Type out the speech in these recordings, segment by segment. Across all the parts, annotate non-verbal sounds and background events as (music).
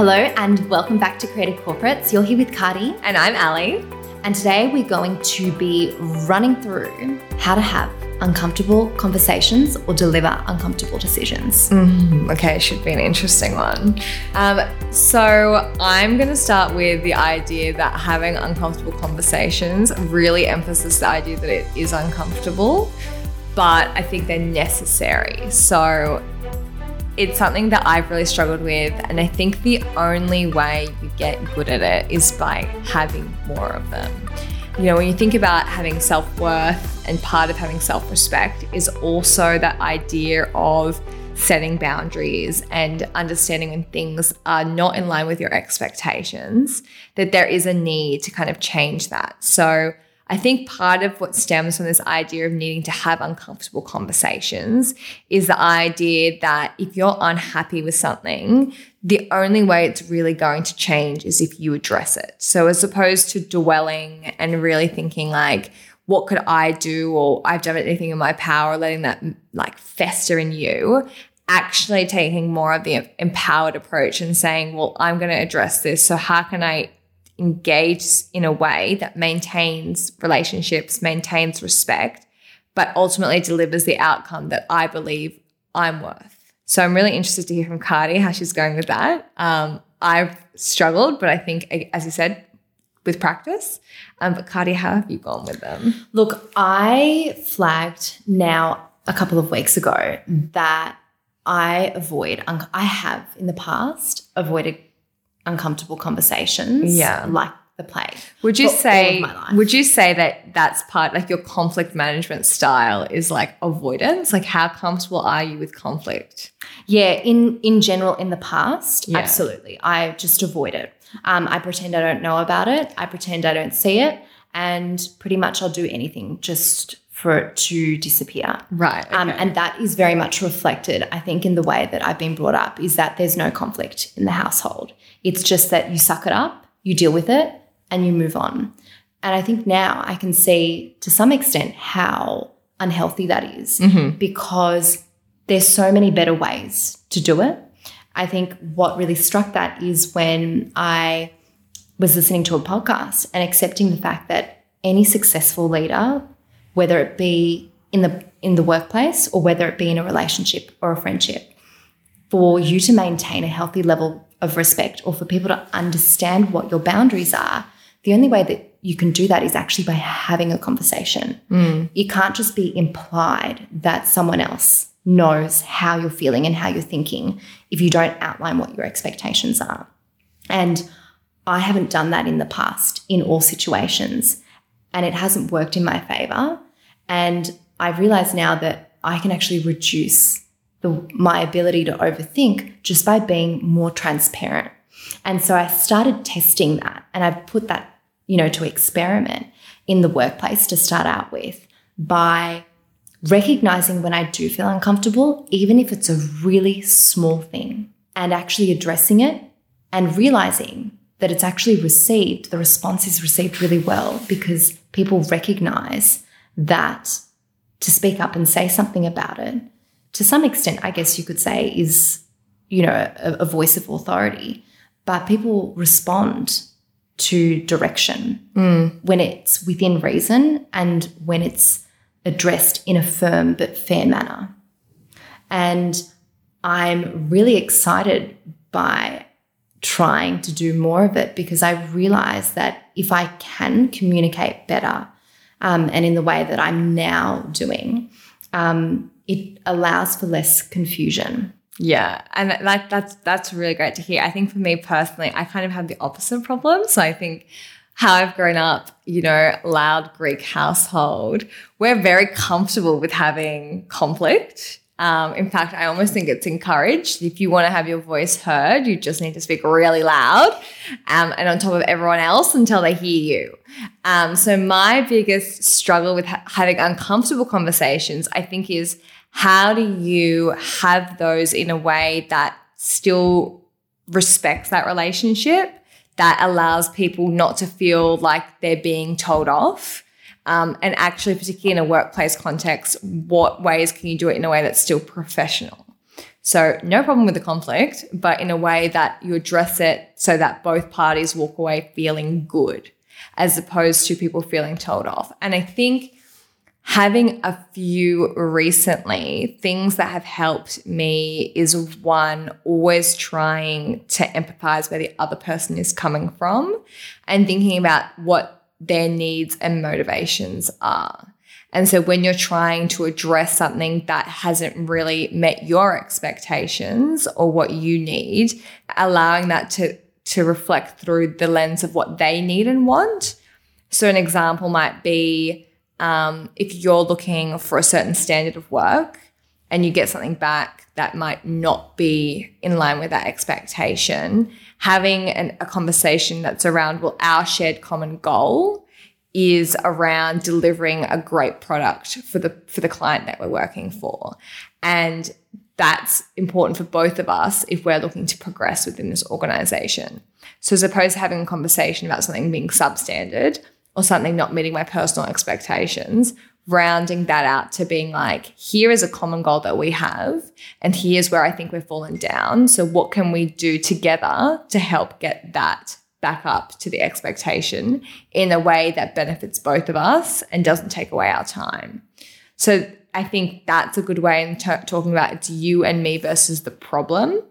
Hello and welcome back to Creative Corporates. You're here with Cardi, And I'm Ali. and today we're going to be running through how to have uncomfortable conversations or deliver uncomfortable decisions. Okay, should be an interesting one. Um, so, I'm going to start with the idea that having uncomfortable conversations really emphasizes the idea that it is uncomfortable, but I think they're necessary. So, it's something that I've really struggled with, and I think the only way you get good at it is by having more of them. You know, when you think about having self worth, and part of having self respect is also that idea of setting boundaries and understanding when things are not in line with your expectations, that there is a need to kind of change that. So, I think part of what stems from this idea of needing to have uncomfortable conversations is the idea that if you're unhappy with something, the only way it's really going to change is if you address it. So, as opposed to dwelling and really thinking, like, what could I do? Or I've done anything in my power, letting that like fester in you, actually taking more of the empowered approach and saying, well, I'm going to address this. So, how can I engage in a way that maintains relationships, maintains respect, but ultimately delivers the outcome that I believe I'm worth. So I'm really interested to hear from Cardi how she's going with that. Um, I've struggled, but I think, as you said, with practice. Um, but Cardi, how have you gone with them? Look, I flagged now a couple of weeks ago that I avoid, I have in the past avoided uncomfortable conversations Yeah. like the plague. Would you for all of say? Would you say that that's part like your conflict management style is like avoidance? Like, how comfortable are you with conflict? Yeah, in in general, in the past, Yeah. absolutely, I just avoid it. Um, I pretend I don't know about it. I pretend I don't see it, and pretty much I'll do anything just for it to disappear. Right. Um, and that is very much reflected, I think, in the way that I've been brought up. Is that there's no conflict in the household. It's just that you suck it up, you deal with it, and you move on. And I think now I can see to some extent how unhealthy that is mm-hmm. because there's so many better ways to do it. I think what really struck that is when I was listening to a podcast and accepting the fact that any successful leader, whether it be in the in the workplace or whether it be in a relationship or a friendship, for you to maintain a healthy level of respect or for people to understand what your boundaries are, the only way that you can do that is actually by having a conversation. Mm. It can't just be implied that someone else knows how you're feeling and how you're thinking if you don't outline what your expectations are. And I haven't done that in the past in all situations, and it hasn't worked in my favor. And I've realized now that I can actually reduce the, my ability to overthink just by being more transparent. And so I started testing that, and I've put that, you know, to experiment in the workplace to start out with by recognizing when I do feel uncomfortable, even if it's a really small thing, and actually addressing it and realizing that it's actually received, the response is received really well because people recognize that to speak up and say something about it, to some extent, I guess you could say, is, you know, a, a voice of authority. But people respond to direction when it's within reason and when it's addressed in a firm but fair manner. And I'm really excited by trying to do more of it because I realize that if I can communicate better um, and in the way that I'm now doing, um, it allows for less confusion. Yeah, and that that's that's really great to hear. I think for me personally, I kind of have the opposite problem. So I think how I've grown up, you know, loud Greek household, we're very comfortable with having conflict. Um, in fact, I almost think it's encouraged. If you want to have your voice heard, you just need to speak really loud um, and on top of everyone else until they hear you. Um, so, my biggest struggle with ha- having uncomfortable conversations, I think, is how do you have those in a way that still respects that relationship, that allows people not to feel like they're being told off? Um, and actually, particularly in a workplace context, what ways can you do it in a way that's still professional? So, no problem with the conflict, but in a way that you address it so that both parties walk away feeling good, as opposed to people feeling told off. And I think having a few recently, things that have helped me is one, always trying to empathize where the other person is coming from and thinking about what their needs and motivations are. And so when you're trying to address something that hasn't really met your expectations or what you need, allowing that to, to reflect through the lens of what they need and want. So an example might be um, if you're looking for a certain standard of work and you get something back that might not be in line with that expectation, having an, a conversation that's around, well, our shared common goal is around delivering a great product for the for the client that we're working for. And that's important for both of us if we're looking to progress within this organization. So as opposed to having a conversation about something being substandard or something not meeting my personal expectations, rounding that out to being like, here is a common goal that we have, and here's where I think we've fallen down. So, what can we do together to help get that back up to the expectation in a way that benefits both of us and doesn't take away our time? So, I think that's a good way in t- talking about it's you and me versus the problem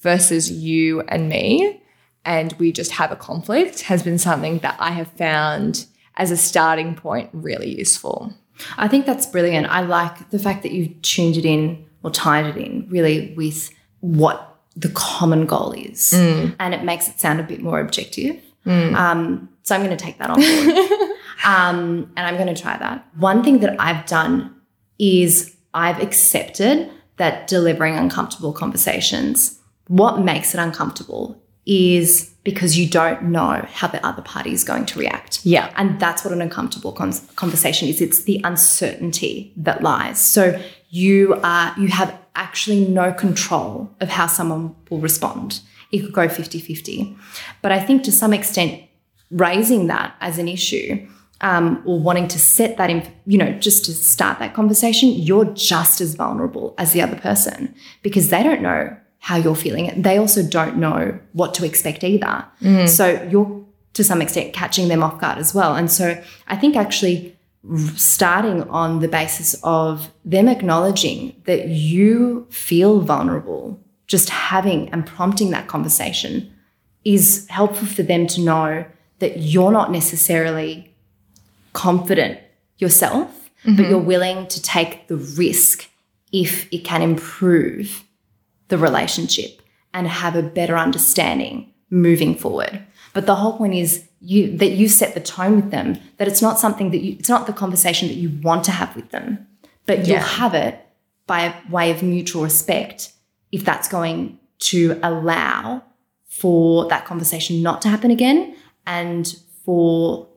versus you and me and we just have a conflict has been something that I have found as a starting point really useful. I think that's brilliant. I like the fact that you've tuned it in or tied it in really with what the common goal is. Mm. And it makes it sound a bit more objective. Mm. Um, so I'm going to take that on board. (laughs) um, and I'm going to try that. One thing that I've done is I've accepted that delivering uncomfortable conversations, what makes it uncomfortable is because you don't know how the other party is going to react. Yeah. And that's what an uncomfortable con- conversation is. It's the uncertainty that lies. So you are you have actually no control of how someone will respond. It could go 50-50. But I think to some extent raising that as an issue um, or wanting to set that in, you know, just to start that conversation, you're just as vulnerable as the other person because they don't know how you're feeling. They also don't know what to expect either. Mm. So you're to some extent catching them off guard as well. And so I think actually starting on the basis of them acknowledging that you feel vulnerable, just having and prompting that conversation is helpful for them to know that you're not necessarily confident yourself, mm-hmm. but you're willing to take the risk if it can improve the relationship and have a better understanding moving forward. But the whole point is you that you set the tone with them, that it's not something that you it's not the conversation that you want to have with them, but you'll have it by way of mutual respect if that's going to allow for that conversation not to happen again and for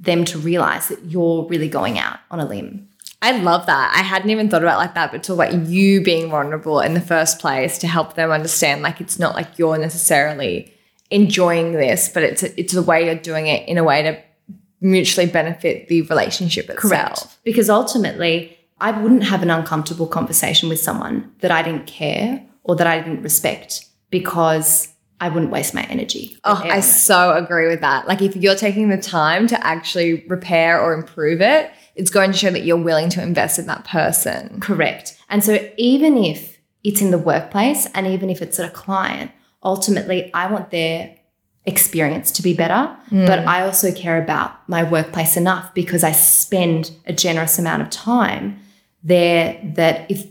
them to realize that you're really going out on a limb. I love that. I hadn't even thought about like that, but talk about you being vulnerable in the first place to help them understand like it's not like you're necessarily enjoying this, but it's a, it's a way of doing it in a way to mutually benefit the relationship itself. Correct. Because ultimately, I wouldn't have an uncomfortable conversation with someone that I didn't care or that I didn't respect because I wouldn't waste my energy. Oh, I so agree with that. Like if you're taking the time to actually repair or improve it, it's going to show that you're willing to invest in that person. Correct. And so even if it's in the workplace and even if it's at a client, ultimately I want their experience to be better, mm. but I also care about my workplace enough because I spend a generous amount of time there that if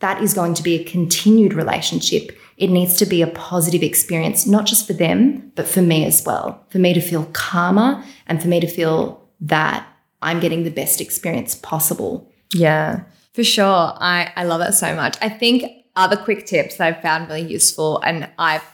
that is going to be a continued relationship, it needs to be a positive experience, not just for them, but for me as well. For me to feel calmer and for me to feel that I'm getting the best experience possible. Yeah, for sure. I, I love that so much. I think other quick tips that I've found really useful and I've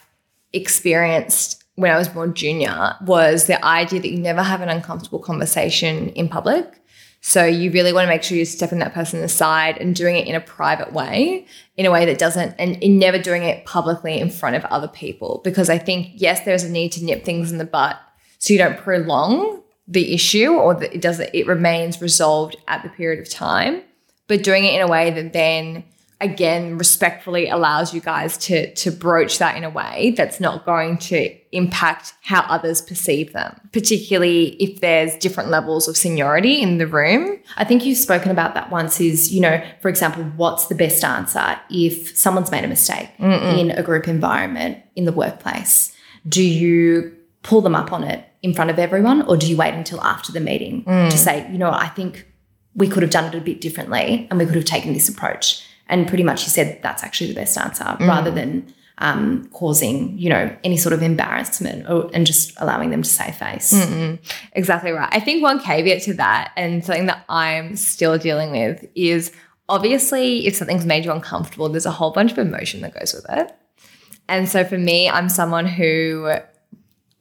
experienced when I was more junior was the idea that you never have an uncomfortable conversation in public. So you really want to make sure you're stepping that person aside and doing it in a private way, in a way that doesn't, and never doing it publicly in front of other people. Because I think, yes, there's a need to nip things in the butt so you don't prolong the issue or that it doesn't it remains resolved at the period of time but doing it in a way that then again respectfully allows you guys to to broach that in a way that's not going to impact how others perceive them. Particularly if there's different levels of seniority in the room. I think you've spoken about that once is, you know, for example, what's the best answer if someone's made a mistake in a group environment in the workplace? Do you pull them up on it in front of everyone or do you wait until after the meeting to say, you know, I think we could have done it a bit differently and we could have taken this approach? And pretty much you said that's actually the best answer rather than um, causing, you know, any sort of embarrassment or, and just allowing them to save face. Exactly right. I think one caveat to that, and something that I'm still dealing with, is obviously if something's made you uncomfortable, there's a whole bunch of emotion that goes with it. And so for me, I'm someone who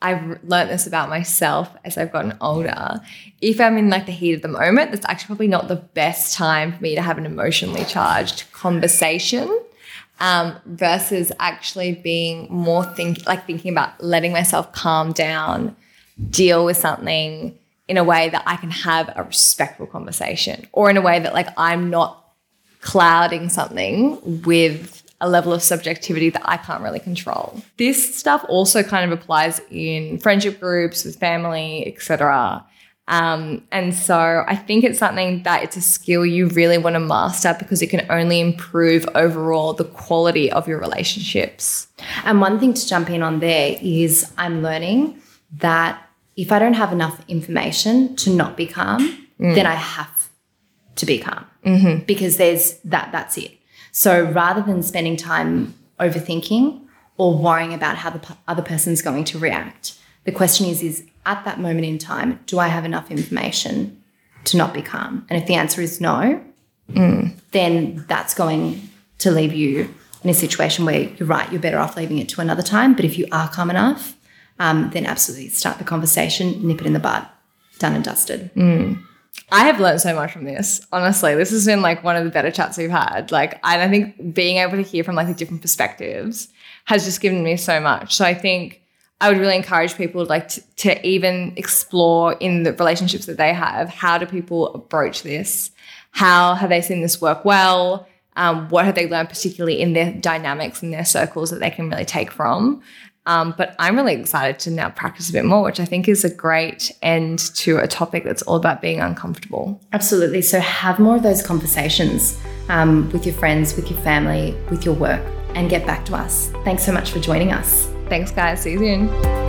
I've learned this about myself as I've gotten older. If I'm in like the heat of the moment, that's actually probably not the best time for me to have an emotionally charged conversation. Um, versus actually being more think like thinking about letting myself calm down, deal with something in a way that I can have a respectful conversation, or in a way that like I'm not clouding something with a level of subjectivity that I can't really control. This stuff also kind of applies in friendship groups with family, etc. Um, and so I think it's something that it's a skill you really want to master because it can only improve overall the quality of your relationships. And one thing to jump in on there is I'm learning that if I don't have enough information to not be calm, then I have to be calm because there's that. That's it. So rather than spending time overthinking or worrying about how the p- other person's going to react, the question is: is at that moment in time, do I have enough information to not be calm? And if the answer is no, then that's going to leave you in a situation where you're right, you're better off leaving it to another time. But if you are calm enough, um, then absolutely start the conversation, nip it in the bud, done and dusted. I have learned so much from this. Honestly, this has been like one of the better chats we've had. Like, and I think being able to hear from like the different perspectives has just given me so much. So I think I would really encourage people like to, to even explore in the relationships that they have. How do people approach this? How have they seen this work well? Um, what have they learned, particularly in their dynamics and their circles, that they can really take from? Um, but I'm really excited to now practice a bit more, which I think is a great end to a topic that's all about being uncomfortable. Absolutely. So have more of those conversations um, with your friends, with your family, with your work, and get back to us. Thanks so much for joining us. Thanks, guys. See you soon.